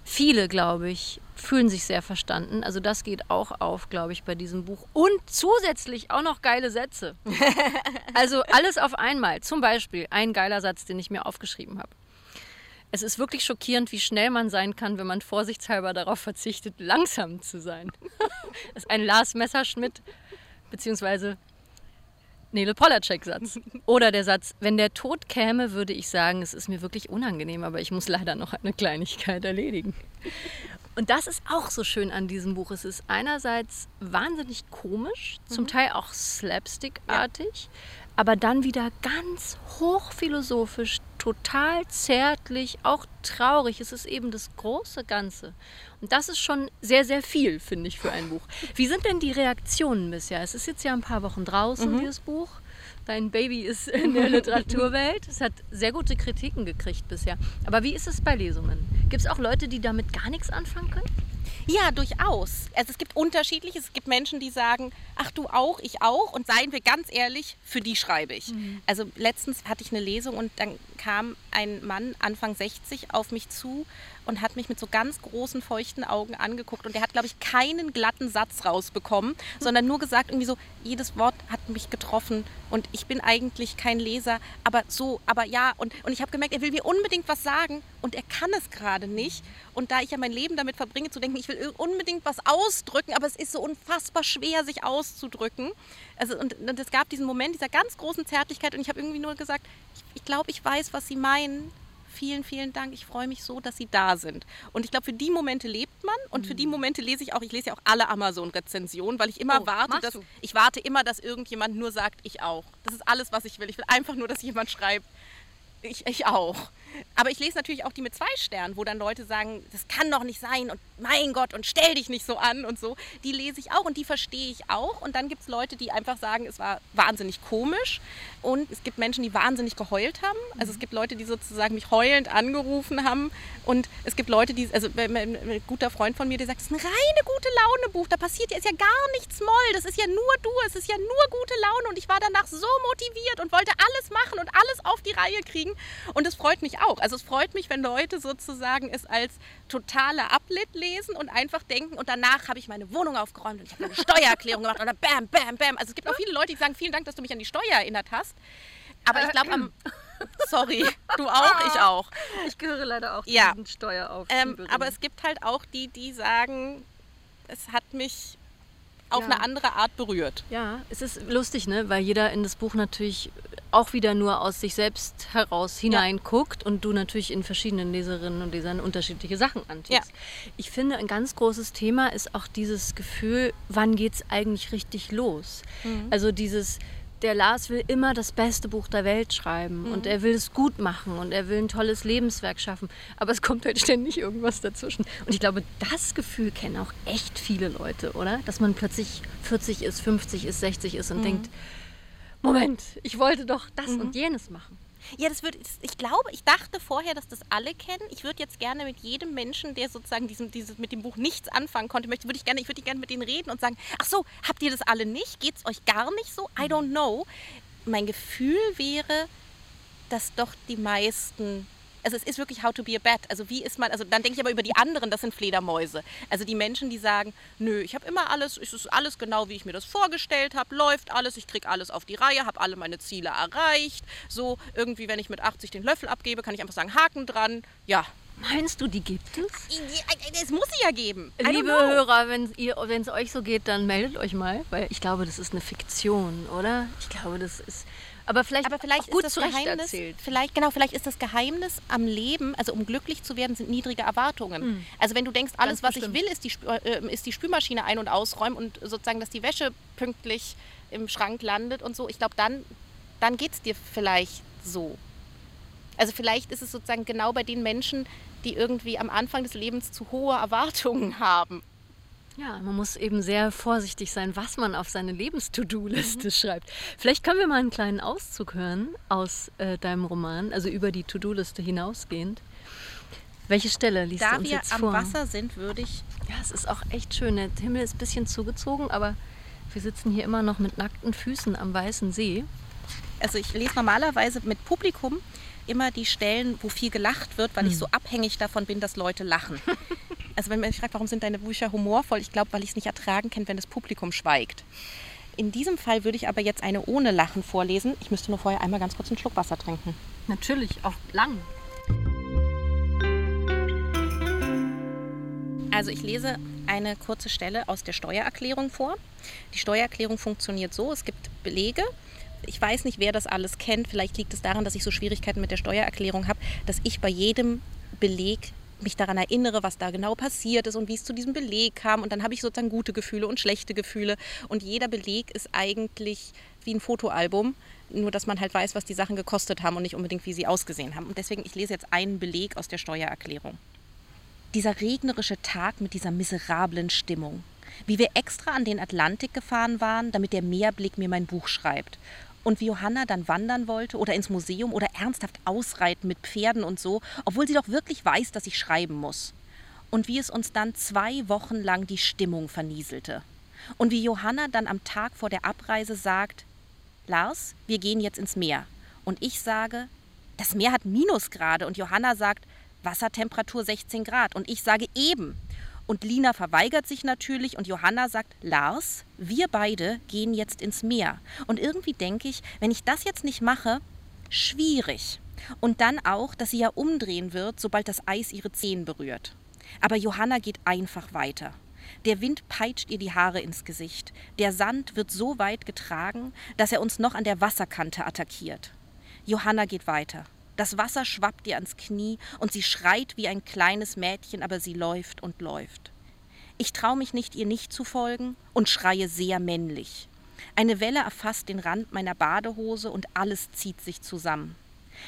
viele, glaube ich, fühlen sich sehr verstanden. Also das geht auch auf, glaube ich, bei diesem Buch. Und zusätzlich auch noch geile Sätze. also alles auf einmal. Zum Beispiel ein geiler Satz, den ich mir aufgeschrieben habe. Es ist wirklich schockierend, wie schnell man sein kann, wenn man vorsichtshalber darauf verzichtet, langsam zu sein. das ist ein Lars Messerschmidt, beziehungsweise Nele Polacek-Satz. Oder der Satz, wenn der Tod käme, würde ich sagen, es ist mir wirklich unangenehm, aber ich muss leider noch eine Kleinigkeit erledigen. Und das ist auch so schön an diesem Buch. Es ist einerseits wahnsinnig komisch, zum Teil auch slapstickartig, aber dann wieder ganz hochphilosophisch, total zärtlich, auch traurig. Es ist eben das große Ganze. Und das ist schon sehr, sehr viel, finde ich, für ein Buch. Wie sind denn die Reaktionen bisher? Es ist jetzt ja ein paar Wochen draußen, dieses Buch. Dein Baby ist in der Literaturwelt. Es hat sehr gute Kritiken gekriegt bisher. Aber wie ist es bei Lesungen? Gibt es auch Leute, die damit gar nichts anfangen können? Ja, durchaus. Also es gibt unterschiedliche. Es gibt Menschen, die sagen, ach du auch, ich auch. Und seien wir ganz ehrlich, für die schreibe ich. Also letztens hatte ich eine Lesung und dann kam ein Mann Anfang 60 auf mich zu und hat mich mit so ganz großen, feuchten Augen angeguckt. Und der hat, glaube ich, keinen glatten Satz rausbekommen, sondern nur gesagt, irgendwie so, jedes Wort hat mich getroffen. Und ich bin eigentlich kein Leser, aber so, aber ja. Und, und ich habe gemerkt, er will mir unbedingt was sagen und er kann es gerade nicht. Und da ich ja mein Leben damit verbringe, zu denken, ich will unbedingt was ausdrücken, aber es ist so unfassbar schwer, sich auszudrücken. Also, und, und es gab diesen Moment dieser ganz großen Zärtlichkeit und ich habe irgendwie nur gesagt, ich, ich glaube, ich weiß, was Sie meinen. Vielen, vielen Dank. Ich freue mich so, dass Sie da sind. Und ich glaube, für die Momente lebt man und für die Momente lese ich auch, ich lese ja auch alle Amazon-Rezensionen, weil ich immer Oh, warte, dass du? ich warte immer, dass irgendjemand nur sagt, ich auch. Das ist alles, was ich will. Ich will einfach nur, dass jemand schreibt, ich, ich auch. Aber ich lese natürlich auch die mit zwei Sternen, wo dann Leute sagen, das kann doch nicht sein und mein Gott und stell dich nicht so an und so. Die lese ich auch und die verstehe ich auch. Und dann gibt es Leute, die einfach sagen, es war wahnsinnig komisch. Und es gibt Menschen, die wahnsinnig geheult haben. Also es gibt Leute, die sozusagen mich heulend angerufen haben. Und es gibt Leute, die, also ein guter Freund von mir, der sagt, es ist ein reine gute Laune Buch. Da passiert ja, ist ja gar nichts Moll. Das ist ja nur du. Es ist ja nur gute Laune. Und ich war danach so motiviert und wollte alles machen und alles auf die Reihe kriegen. Und es freut mich auch. Also es freut mich, wenn Leute sozusagen es als totale Ablit lesen und einfach denken, und danach habe ich meine Wohnung aufgeräumt und ich habe eine Steuererklärung gemacht und dann bam, bam, bam. Also es gibt auch viele Leute, die sagen, vielen Dank, dass du mich an die Steuer erinnert hast. Aber ich glaube, am. Sorry, du auch, ich auch. Ich gehöre leider auch Ja. diesen Steuerauf. Ähm, aber es gibt halt auch die, die sagen, es hat mich auf Ja. eine andere Art berührt. Ja, es ist lustig, ne? weil jeder in das Buch natürlich auch wieder nur aus sich selbst heraus hineinguckt und du natürlich in verschiedenen Leserinnen und Lesern unterschiedliche Sachen antust. Ja. Ich finde, ein ganz großes Thema ist auch dieses Gefühl, wann geht es eigentlich richtig los? Also dieses, der Lars will immer das beste Buch der Welt schreiben und er will es gut machen und er will ein tolles Lebenswerk schaffen, aber es kommt halt ständig irgendwas dazwischen. Und ich glaube, das Gefühl kennen auch echt viele Leute, oder? Dass man plötzlich 40 ist, 50 ist, 60 ist und denkt, Moment, ich wollte doch das und jenes machen. Ja, das wird, ich glaube, ich dachte vorher, dass das alle kennen. Ich würde jetzt gerne mit jedem Menschen, der sozusagen diesem, dieses, mit dem Buch nichts anfangen konnte, möchte, würde ich gerne, ich würde gerne mit denen reden und sagen, ach so, habt ihr das alle nicht? Geht es euch gar nicht so? I don't know. Mein Gefühl wäre, dass doch die meisten also es ist wirklich how to be a bat. Also wie ist man, also dann denke ich aber über die anderen, das sind Fledermäuse. Also die Menschen, die sagen, nö, ich habe immer alles, es ist alles genau, wie ich mir das vorgestellt habe, läuft alles, ich kriege alles auf die Reihe, habe alle meine Ziele erreicht. So irgendwie, wenn ich mit 80 den Löffel abgebe, kann ich einfach sagen, Haken dran. Ja, Meinst du, die gibt es? es muss sie ja geben. I Liebe. Hörer, wenn es euch so geht, dann meldet euch mal, weil ich glaube, das ist eine Fiktion, oder? Ich glaube, das ist. Aber vielleicht, Aber vielleicht auch gut ist das Geheimnis, erzählt. vielleicht genau, vielleicht ist das Geheimnis am Leben, also um glücklich zu werden, sind niedrige Erwartungen. Also wenn du denkst, alles, was Hm. bestimmt. ich will, ist die, äh, ist die Spülmaschine ein- und ausräumen und sozusagen, dass die Wäsche pünktlich im Schrank landet und so, ich glaube, dann, dann geht es dir vielleicht so. Also vielleicht ist es sozusagen genau bei den Menschen, die irgendwie am Anfang des Lebens zu hohe Erwartungen haben. Ja, man muss eben sehr vorsichtig sein, was man auf seine Lebens-To-Do-Liste Mhm. schreibt. Vielleicht können wir mal einen kleinen Auszug hören aus äh, deinem Roman, also über die To-Do-Liste hinausgehend. Welche Stelle liest du Da uns wir jetzt am vor? Wasser sind, würde ich Ja, es ist auch echt schön. Der Himmel ist ein bisschen zugezogen, aber wir sitzen hier immer noch mit nackten Füßen am Weißen See. also ich lese normalerweise mit Publikum immer die Stellen, wo viel gelacht wird, weil ich so abhängig davon bin, dass Leute lachen. also wenn man mich fragt, warum sind deine Bücher humorvoll? Ich glaube, weil ich es nicht ertragen kann, wenn das Publikum schweigt. In diesem Fall würde ich aber jetzt eine ohne Lachen vorlesen. Ich müsste nur vorher einmal ganz kurz einen Schluck Wasser trinken. Natürlich, auch lang. Also ich lese eine kurze Stelle aus der Steuererklärung vor. Die Steuererklärung funktioniert so, es gibt Belege, Ich weiß nicht, wer das alles kennt. Vielleicht liegt es daran, dass ich so Schwierigkeiten mit der Steuererklärung habe, dass ich bei jedem Beleg mich daran erinnere, was da genau passiert ist und wie es zu diesem Beleg kam. Und dann habe ich sozusagen gute Gefühle und schlechte Gefühle. Und jeder Beleg ist eigentlich wie ein Fotoalbum, nur dass man halt weiß, was die Sachen gekostet haben und nicht unbedingt, wie sie ausgesehen haben. Und deswegen, ich lese jetzt einen Beleg aus der Steuererklärung. Dieser regnerische Tag mit dieser miserablen Stimmung. Wie wir extra an den Atlantik gefahren waren, damit der Meerblick mir mein Buch schreibt und wie Johanna dann wandern wollte oder ins Museum oder ernsthaft ausreiten mit Pferden und so, obwohl sie doch wirklich weiß, dass ich schreiben muss. Und wie es uns dann zwei Wochen lang die Stimmung vernieselte. Und wie Johanna dann am Tag vor der Abreise sagt, Lars, wir gehen jetzt ins Meer. Und ich sage, das Meer hat Minusgrade. Und Johanna sagt, Wassertemperatur 16 Grad. Und ich sage eben. Und Lina verweigert sich natürlich und Johanna sagt, Lars, wir beide gehen jetzt ins Meer. Und irgendwie denke ich, wenn ich das jetzt nicht mache, schwierig. Und dann auch, dass sie ja umdrehen wird, sobald das Eis ihre Zehen berührt. Aber Johanna geht einfach weiter. Der Wind peitscht ihr die Haare ins Gesicht. Der Sand wird so weit getragen, dass er uns noch an der Wasserkante attackiert. Johanna geht weiter. Das Wasser schwappt ihr ans Knie und sie schreit wie ein kleines Mädchen, aber sie läuft und läuft. Ich traue mich nicht, ihr nicht zu folgen und schreie sehr männlich. Eine Welle erfasst den Rand meiner Badehose und alles zieht sich zusammen.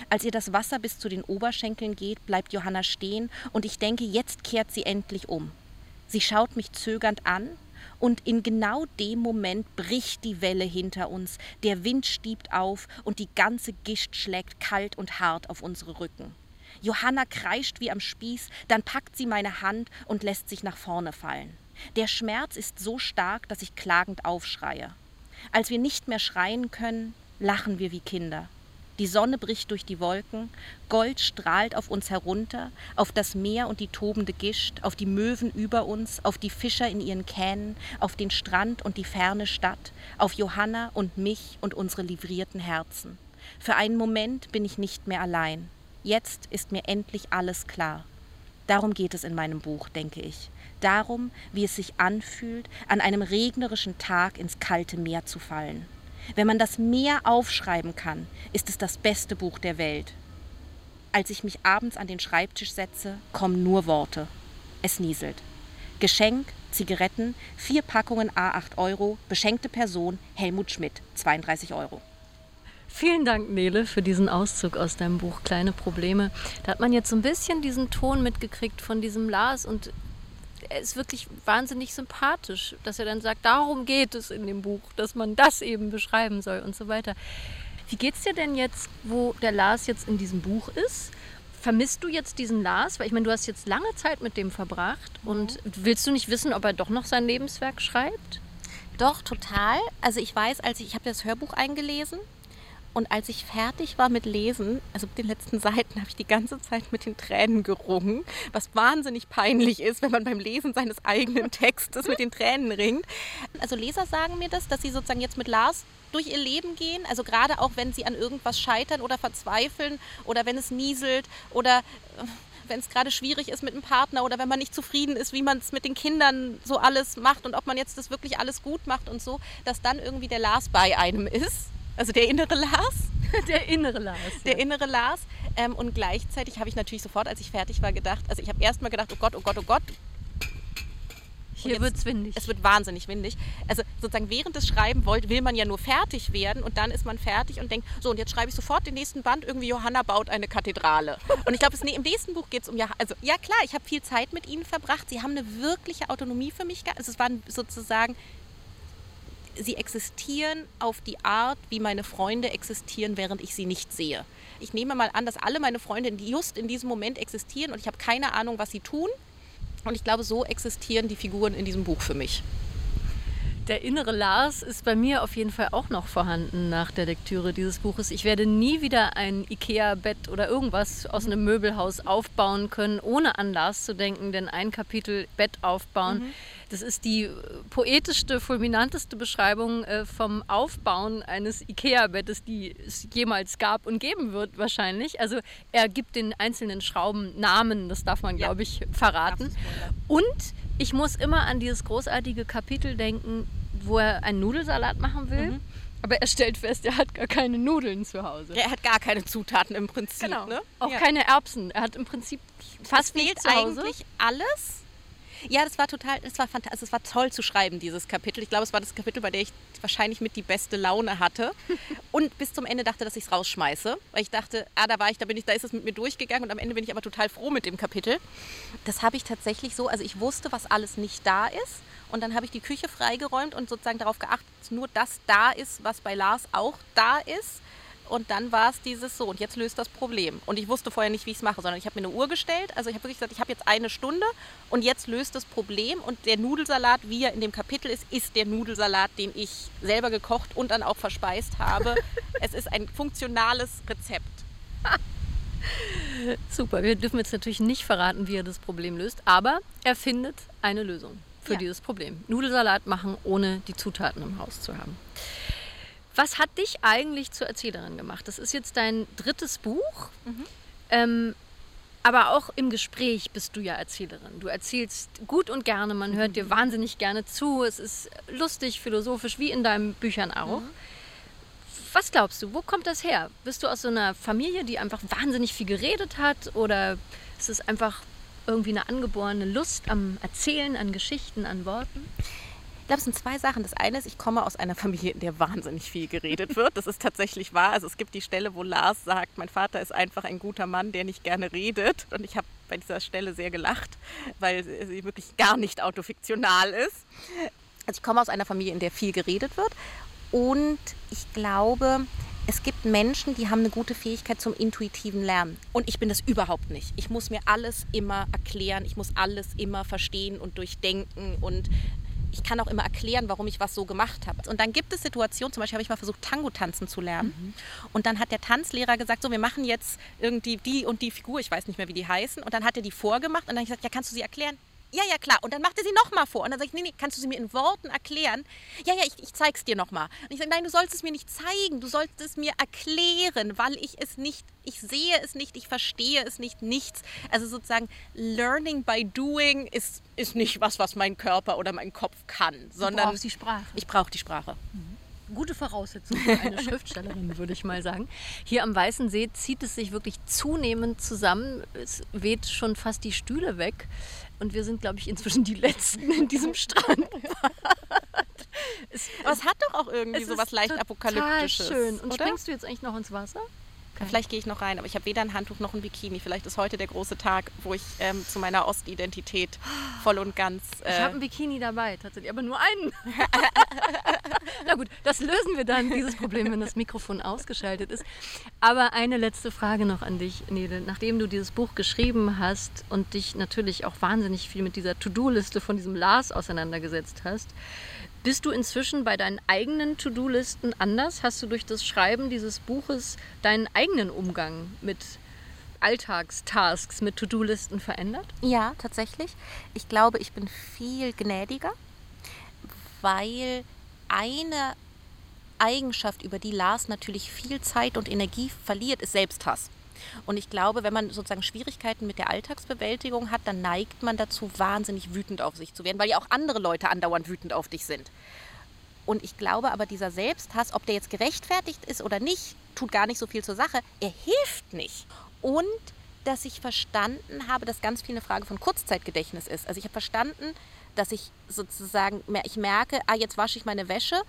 Als ihr das Wasser bis zu den Oberschenkeln geht, bleibt Johanna stehen und ich denke, jetzt kehrt sie endlich um. Sie schaut mich zögernd an und in genau dem Moment bricht die Welle hinter uns, der Wind stiebt auf und die ganze Gischt schlägt kalt und hart auf unsere Rücken. Johanna kreischt wie am Spieß, dann packt sie meine Hand und lässt sich nach vorne fallen. Der Schmerz ist so stark, dass ich klagend aufschreie. Als wir nicht mehr schreien können, lachen wir wie Kinder. Die Sonne bricht durch die Wolken, Gold strahlt auf uns herunter, auf das Meer und die tobende Gischt, auf die Möwen über uns, auf die Fischer in ihren Kähnen, auf den Strand und die ferne Stadt, auf Johanna und mich und unsere livrierten Herzen. Für einen Moment bin ich nicht mehr allein. Jetzt ist mir endlich alles klar. Darum geht es in meinem Buch, denke ich. Darum, wie es sich anfühlt, an einem regnerischen Tag ins kalte Meer zu fallen. Wenn man das Meer aufschreiben kann, ist es das beste Buch der Welt. Als ich mich abends an den Schreibtisch setze, kommen nur Worte. Es nieselt. Geschenk, Zigaretten, vier Packungen A8 Euro, beschenkte Person, Helmut Schmidt, 32 Euro. Vielen Dank, Nele, für diesen Auszug aus deinem Buch Kleine Probleme. Da hat man jetzt so ein bisschen diesen Ton mitgekriegt von diesem Lars und ist wirklich wahnsinnig sympathisch, dass er dann sagt, darum geht es in dem Buch, dass man das eben beschreiben soll und so weiter. Wie geht es dir denn jetzt, wo der Lars jetzt in diesem Buch ist? Vermisst du jetzt diesen Lars? Weil ich meine, du hast jetzt lange Zeit mit dem verbracht und willst du nicht wissen, ob er doch noch sein Lebenswerk schreibt? Doch, total. Also ich weiß, als ich, ich habe das Hörbuch eingelesen und als ich fertig war mit Lesen, also mit den letzten Seiten, habe ich die ganze Zeit mit den Tränen gerungen, was wahnsinnig peinlich ist, wenn man beim Lesen seines eigenen Textes mit den Tränen ringt. Also Leser sagen mir das, dass sie sozusagen jetzt mit Lars durch ihr Leben gehen, also gerade auch wenn sie an irgendwas scheitern oder verzweifeln oder wenn es nieselt oder äh, wenn es gerade schwierig ist mit einem Partner oder wenn man nicht zufrieden ist, wie man es mit den Kindern so alles macht und ob man jetzt das wirklich alles gut macht und so, dass dann irgendwie der Lars bei einem ist also der innere Lars. Der innere Lars. Der innere Lars. Ähm, und gleichzeitig habe ich natürlich sofort, als ich fertig war, gedacht, also ich habe erst mal gedacht, oh Gott, oh Gott, oh Gott. Hier wird es windig. Es wird wahnsinnig windig. Also sozusagen während des Schreiben wollt, will man ja nur fertig werden und dann ist man fertig und denkt, so und jetzt schreibe ich sofort den nächsten Band, irgendwie Johanna baut eine Kathedrale. Und ich glaube, im nächsten Buch geht es um, ja, also ja klar, ich habe viel Zeit mit ihnen verbracht. Sie haben eine wirkliche Autonomie für mich. Also es waren sozusagen sie existieren auf die Art, wie meine Freunde existieren, während ich sie nicht sehe. Ich nehme mal an, dass alle meine Freunde just in diesem Moment existieren und ich habe keine Ahnung, was sie tun. Und ich glaube, so existieren die Figuren in diesem Buch für mich. Der innere Lars ist bei mir auf jeden Fall auch noch vorhanden nach der Lektüre dieses Buches. Ich werde nie wieder ein Ikea-Bett oder irgendwas aus einem Möbelhaus aufbauen können, ohne an Lars zu denken, denn ein Kapitel Bett aufbauen. Mhm das ist die poetischste, fulminanteste Beschreibung äh, vom Aufbauen eines Ikea-Bettes, die es jemals gab und geben wird wahrscheinlich. Also er gibt den einzelnen Schrauben Namen, das darf man, ja. glaube ich, verraten. Und ich muss immer an dieses großartige Kapitel denken, wo er einen Nudelsalat machen will. Mhm Aber er stellt fest, er hat gar keine Nudeln zu Hause. Er hat gar keine Zutaten im Prinzip. Genau. Ne? Auch ja. keine Erbsen. Er hat im Prinzip fast es fehlt nichts zu Hause. eigentlich alles. Ja, das war total, das war fantastisch. Also es war toll zu schreiben, dieses Kapitel. Ich glaube, es war das Kapitel, bei dem ich wahrscheinlich mit die beste Laune hatte. Und bis zum Ende dachte, dass ich es rausschmeiße. Weil ich dachte, ah, da war ich, da bin ich, da ist es mit mir durchgegangen und am Ende bin ich aber total froh mit dem Kapitel. Das habe ich tatsächlich so, also ich wusste, was alles nicht da ist. Und dann habe ich die Küche freigeräumt und sozusagen darauf geachtet, dass nur das da ist, was bei Lars auch da ist. Und dann war es dieses so, und jetzt löst das Problem. Und ich wusste vorher nicht, wie ich es mache, sondern ich habe mir eine Uhr gestellt. Also ich habe wirklich gesagt, ich habe jetzt eine Stunde und jetzt löst das Problem. Und der Nudelsalat, wie er in dem Kapitel ist, ist der Nudelsalat, den ich selber gekocht und dann auch verspeist habe. es ist ein funktionales Rezept. Super, wir dürfen jetzt natürlich nicht verraten, wie er das Problem löst, aber er findet eine Lösung für Ja. dieses Problem. Nudelsalat machen, ohne die Zutaten im Haus zu haben. Was hat dich eigentlich zur Erzählerin gemacht? Das ist jetzt dein drittes Buch, ähm, aber auch im Gespräch bist du ja Erzählerin. Du erzählst gut und gerne, man hört dir wahnsinnig gerne zu. Es ist lustig, philosophisch, wie in deinen Büchern auch. Was glaubst du, wo kommt das her? Bist du aus so einer Familie, die einfach wahnsinnig viel geredet hat? Oder ist es einfach irgendwie eine angeborene Lust am Erzählen, an Geschichten, an Worten? Ich glaube, es sind zwei Sachen. Das eine ist, ich komme aus einer Familie, in der wahnsinnig viel geredet wird. Das ist tatsächlich wahr. Also es gibt die Stelle, wo Lars sagt, mein Vater ist einfach ein guter Mann, der nicht gerne redet. Und ich habe bei dieser Stelle sehr gelacht, weil sie wirklich gar nicht autofiktional ist. Also ich komme aus einer Familie, in der viel geredet wird. Und ich glaube, es gibt Menschen, die haben eine gute Fähigkeit zum intuitiven Lernen. Und ich bin das überhaupt nicht. Ich muss mir alles immer erklären. Ich muss alles immer verstehen und durchdenken. Und ich kann auch immer erklären, warum ich was so gemacht habe. Und dann gibt es Situationen, zum Beispiel habe ich mal versucht, Tango tanzen zu lernen. Und dann hat der Tanzlehrer gesagt, so, wir machen jetzt irgendwie die und die Figur, ich weiß nicht mehr, wie die heißen. Und dann hat er die vorgemacht und dann habe ich gesagt, ja, kannst du sie erklären? Ja, ja, klar. Und dann macht er sie nochmal vor. Und dann sage ich, nee, nee, kannst du sie mir in Worten erklären? Ja, ja, ich, ich zeig's dir nochmal. Und ich sage, nein, du sollst es mir nicht zeigen. Du sollst es mir erklären, weil ich es nicht, ich sehe es nicht, ich verstehe es nicht, nichts. Also sozusagen, learning by doing ist, ist nicht was, was mein Körper oder mein Kopf kann, sondern brauchst die Sprache. ich brauche die Sprache. Gute Voraussetzung für eine Schriftstellerin, würde ich mal sagen. Hier am Weißen See zieht es sich wirklich zunehmend zusammen. Es weht schon fast die Stühle weg. Und wir sind, glaube ich, inzwischen die Letzten in diesem Strand. Aber es hat doch auch irgendwie so was leicht apokalyptisches. schön. Und oder? springst du jetzt eigentlich noch ins Wasser? Vielleicht gehe ich noch rein, aber ich habe weder ein Handtuch noch ein Bikini. Vielleicht ist heute der große Tag, wo ich ähm, zu meiner Ostidentität voll und ganz. Ich Äh, habe ein Bikini dabei, tatsächlich, aber nur einen. Na gut, das lösen wir dann, dieses Problem, wenn das Mikrofon ausgeschaltet ist. Aber eine letzte Frage noch an dich, Nele. Nachdem du dieses Buch geschrieben hast und dich natürlich auch wahnsinnig viel mit dieser To-Do-Liste von diesem Lars auseinandergesetzt hast, bist du inzwischen bei deinen eigenen To-Do-Listen anders? Hast du durch das Schreiben dieses Buches deinen eigenen Umgang mit Alltagstasks, mit To-Do-Listen verändert? ja, tatsächlich. Ich glaube, ich bin viel gnädiger, weil eine Eigenschaft, über die Lars natürlich viel Zeit und Energie verliert, ist Selbsthass. Und ich glaube, wenn man sozusagen Schwierigkeiten mit der Alltagsbewältigung hat, dann neigt man dazu, wahnsinnig wütend auf sich zu werden, weil ja auch andere Leute andauernd wütend auf dich sind. Und ich glaube aber, dieser Selbsthass, ob der jetzt gerechtfertigt ist oder nicht, tut gar nicht so viel zur Sache. Er hilft nicht. Und dass ich verstanden habe, dass ganz viel eine Frage von Kurzzeitgedächtnis ist. Also ich habe verstanden, dass ich sozusagen, ich merke, ah, jetzt wasche ich meine Wäsche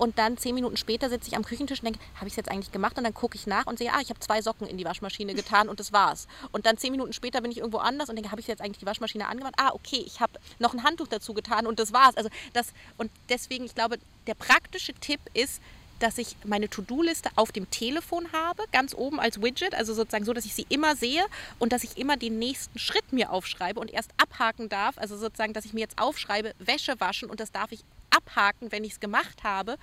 und dann zehn Minuten später sitze ich am Küchentisch und denke, habe ich es jetzt eigentlich gemacht? Und dann gucke ich nach und sehe, ah, ich habe zwei Socken in die Waschmaschine getan und das war's. Und dann zehn Minuten später bin ich irgendwo anders und denke, habe ich jetzt eigentlich die Waschmaschine angemacht? Ah, okay, ich habe noch ein Handtuch dazu getan und das war's. Also das, und deswegen, ich glaube, der praktische Tipp ist, dass ich meine To-Do-Liste auf dem Telefon habe, ganz oben als Widget, also sozusagen so, dass ich sie immer sehe und dass ich immer den nächsten Schritt mir aufschreibe und erst abhaken darf, also sozusagen, dass ich mir jetzt aufschreibe, Wäsche waschen und das darf ich abhaken, wenn ich es gemacht habe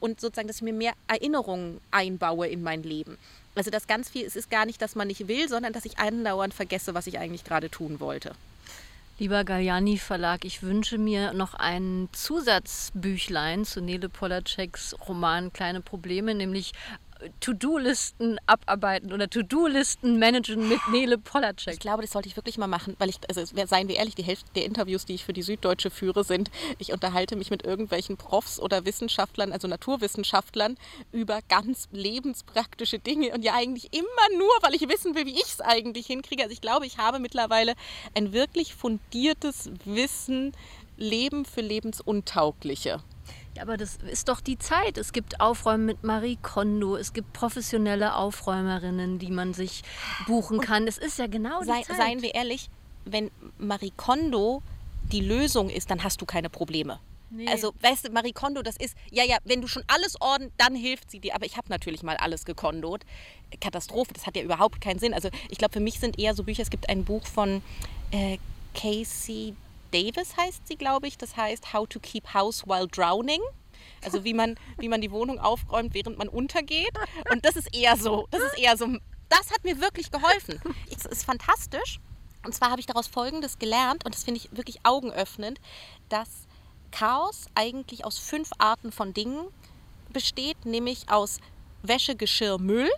und sozusagen, dass ich mir mehr Erinnerungen einbaue in mein Leben. Also das ganz viel, es ist gar nicht, dass man nicht will, sondern dass ich andauernd vergesse, was ich eigentlich gerade tun wollte. Lieber Galliani Verlag, ich wünsche mir noch ein Zusatzbüchlein zu Nele Polaceks Roman Kleine Probleme, nämlich To-Do-Listen abarbeiten oder To-Do-Listen managen mit Nele Polacek. Ich glaube, das sollte ich wirklich mal machen, weil ich, also seien wir ehrlich, die Hälfte der Interviews, die ich für die Süddeutsche führe, sind, ich unterhalte mich mit irgendwelchen Profs oder Wissenschaftlern, also Naturwissenschaftlern, über ganz lebenspraktische Dinge und ja eigentlich immer nur, weil ich wissen will, wie ich es eigentlich hinkriege. Also ich glaube, ich habe mittlerweile ein wirklich fundiertes Wissen, Leben für Lebensuntaugliche. Ja, aber das ist doch die Zeit. Es gibt Aufräumen mit Marie Kondo, es gibt professionelle Aufräumerinnen, die man sich buchen kann. Es ist ja genau die sei, Zeit. Seien wir ehrlich, wenn Marie Kondo die Lösung ist, dann hast du keine Probleme. Nee. Also, weißt du, Marie Kondo, das ist, ja, ja, wenn du schon alles ordnen, dann hilft sie dir. Aber ich habe natürlich mal alles gekondot. Katastrophe, das hat ja überhaupt keinen Sinn. Also, ich glaube, für mich sind eher so Bücher, es gibt ein Buch von äh, Casey Davis heißt sie, glaube ich. Das heißt How to Keep House While Drowning. Also wie man, wie man die Wohnung aufräumt, während man untergeht. Und das ist eher so, das ist eher so, das hat mir wirklich geholfen. Es ist fantastisch. Und zwar habe ich daraus Folgendes gelernt, und das finde ich wirklich augenöffnend, dass Chaos eigentlich aus fünf Arten von Dingen besteht, nämlich aus Wäsche, Geschirr, Müll,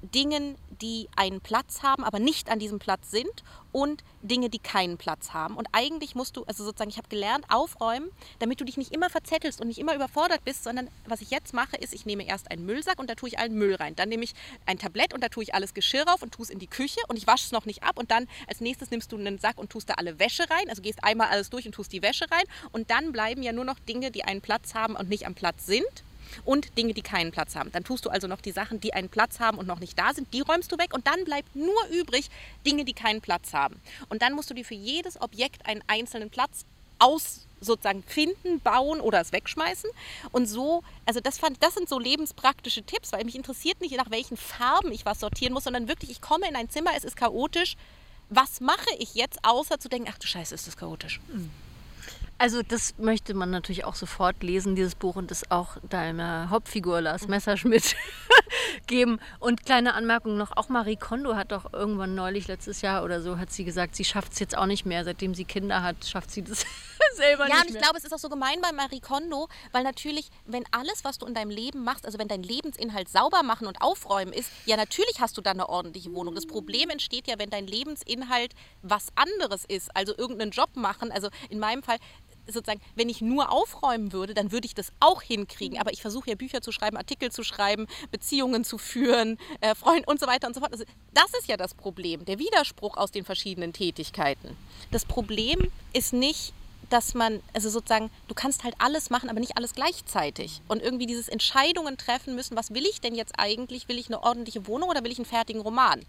Dingen, die einen Platz haben, aber nicht an diesem Platz sind und Dinge, die keinen Platz haben. Und eigentlich musst du, also sozusagen, ich habe gelernt, aufräumen, damit du dich nicht immer verzettelst und nicht immer überfordert bist, sondern was ich jetzt mache, ist, ich nehme erst einen Müllsack und da tue ich allen Müll rein. Dann nehme ich ein Tablett und da tue ich alles Geschirr rauf und tue es in die Küche und ich wasche es noch nicht ab. Und dann als nächstes nimmst du einen Sack und tust da alle Wäsche rein. Also gehst einmal alles durch und tust die Wäsche rein. Und dann bleiben ja nur noch Dinge, die einen Platz haben und nicht am Platz sind und Dinge, die keinen Platz haben. Dann tust du also noch die Sachen, die einen Platz haben und noch nicht da sind, die räumst du weg und dann bleibt nur übrig Dinge, die keinen Platz haben. Und dann musst du dir für jedes Objekt einen einzelnen Platz aus sozusagen finden, bauen oder es wegschmeißen. Und so, also das fand, das sind so lebenspraktische Tipps, weil mich interessiert nicht, nach welchen Farben ich was sortieren muss, sondern wirklich, ich komme in ein Zimmer, es ist chaotisch. Was mache ich jetzt, außer zu denken, ach du Scheiße, ist das chaotisch? Mhm. Also das möchte man natürlich auch sofort lesen, dieses Buch, und das auch deiner Hauptfigur Lars Messerschmidt geben. Und kleine Anmerkung noch, auch Marie Kondo hat doch irgendwann neulich, letztes Jahr oder so, hat sie gesagt, sie schafft es jetzt auch nicht mehr. Seitdem sie Kinder hat, schafft sie das selber ja, nicht und ich mehr. glaube, es ist auch so gemein bei Marie Kondo, weil natürlich, wenn alles, was du in deinem Leben machst, also wenn dein Lebensinhalt sauber machen und aufräumen ist, ja natürlich hast du dann eine ordentliche Wohnung. Das Problem entsteht ja, wenn dein Lebensinhalt was anderes ist, also irgendeinen Job machen. Also in meinem Fall sozusagen, wenn ich nur aufräumen würde, dann würde ich das auch hinkriegen. Aber ich versuche ja Bücher zu schreiben, Artikel zu schreiben, Beziehungen zu führen, äh, Freunde und so weiter und so fort. Also das ist ja das Problem, der Widerspruch aus den verschiedenen Tätigkeiten. Das Problem ist nicht, dass man, also sozusagen, du kannst halt alles machen, aber nicht alles gleichzeitig. Und irgendwie dieses Entscheidungen treffen müssen, was will ich denn jetzt eigentlich? Will ich eine ordentliche Wohnung oder will ich einen fertigen Roman?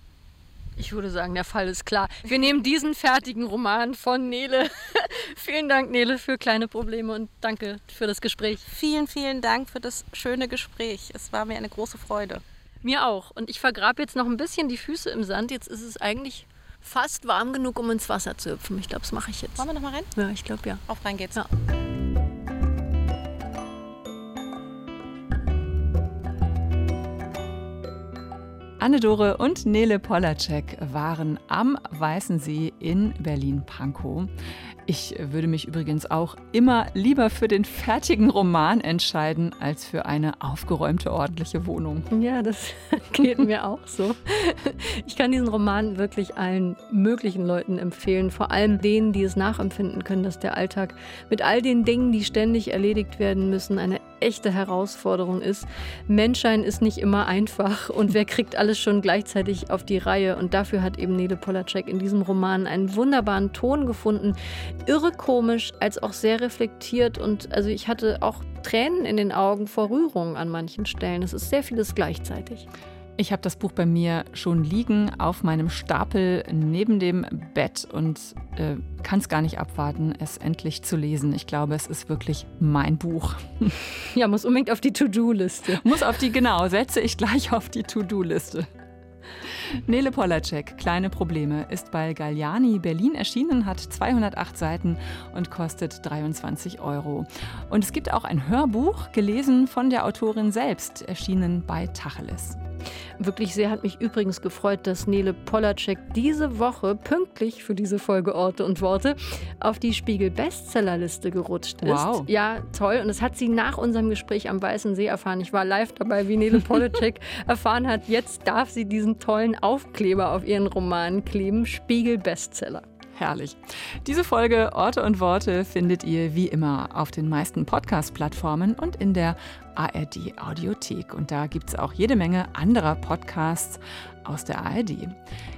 Ich würde sagen, der Fall ist klar. Wir nehmen diesen fertigen Roman von Nele. vielen Dank, Nele, für kleine Probleme und danke für das Gespräch. Vielen, vielen Dank für das schöne Gespräch. Es war mir eine große Freude. Mir auch. Und ich vergrabe jetzt noch ein bisschen die Füße im Sand. Jetzt ist es eigentlich fast warm genug, um ins Wasser zu hüpfen. Ich glaube, das mache ich jetzt. Wollen wir noch mal rein? Ja, ich glaube ja. Auf rein geht's. Ja. Anne-Dore und Nele Polacek waren am Weißen See in Berlin-Pankow. Ich würde mich übrigens auch immer lieber für den fertigen Roman entscheiden, als für eine aufgeräumte, ordentliche Wohnung. Ja, das geht mir auch so. Ich kann diesen Roman wirklich allen möglichen Leuten empfehlen, vor allem denen, die es nachempfinden können, dass der Alltag mit all den Dingen, die ständig erledigt werden müssen, eine echte Herausforderung ist. Menschsein ist nicht immer einfach und wer kriegt alles schon gleichzeitig auf die Reihe? Und dafür hat eben Nele Polacek in diesem Roman einen wunderbaren Ton gefunden. Irre komisch, als auch sehr reflektiert und also ich hatte auch Tränen in den Augen vor Rührung an manchen Stellen. Es ist sehr vieles gleichzeitig. Ich habe das Buch bei mir schon liegen auf meinem Stapel neben dem Bett und äh, kann es gar nicht abwarten, es endlich zu lesen. Ich glaube, es ist wirklich mein Buch. Ja, muss unbedingt auf die To-Do-Liste. Muss auf die, genau, setze ich gleich auf die To-Do-Liste. Nele Polacek, Kleine Probleme, ist bei Galliani Berlin erschienen, hat 208 Seiten und kostet 23 Euro. Und es gibt auch ein Hörbuch, gelesen von der Autorin selbst, erschienen bei Tacheles. Wirklich sehr hat mich übrigens gefreut, dass Nele Polacek diese Woche pünktlich für diese Folge Orte und Worte auf die Spiegel Bestsellerliste gerutscht ist. Wow. Ja, toll. Und das hat sie nach unserem Gespräch am Weißen See erfahren. Ich war live dabei, wie Nele Polacek erfahren hat, jetzt darf sie diesen tollen Aufkleber auf ihren Roman kleben. Spiegel Bestseller. Herrlich. Diese Folge Orte und Worte findet ihr wie immer auf den meisten Podcast-Plattformen und in der ARD Audiothek. Und da gibt es auch jede Menge anderer Podcasts aus der ARD.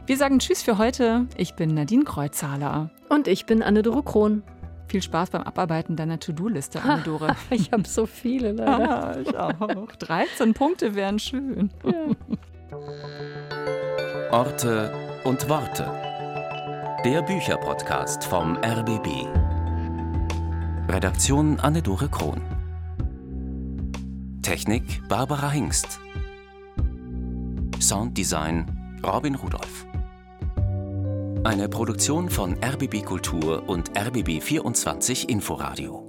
Wir sagen Tschüss für heute. Ich bin Nadine Kreuzhaler. Und ich bin Anne-Dore Krohn. Viel Spaß beim Abarbeiten deiner To-Do-Liste, Anne-Dore. ich habe so viele leider. ich auch. 13 Punkte wären schön. Ja. Orte und Worte. Der Bücherpodcast vom RBB. Redaktion Anne-Dore Krohn. Technik Barbara Hingst. Sounddesign Robin Rudolph. Eine Produktion von RBB Kultur und RBB 24 Inforadio.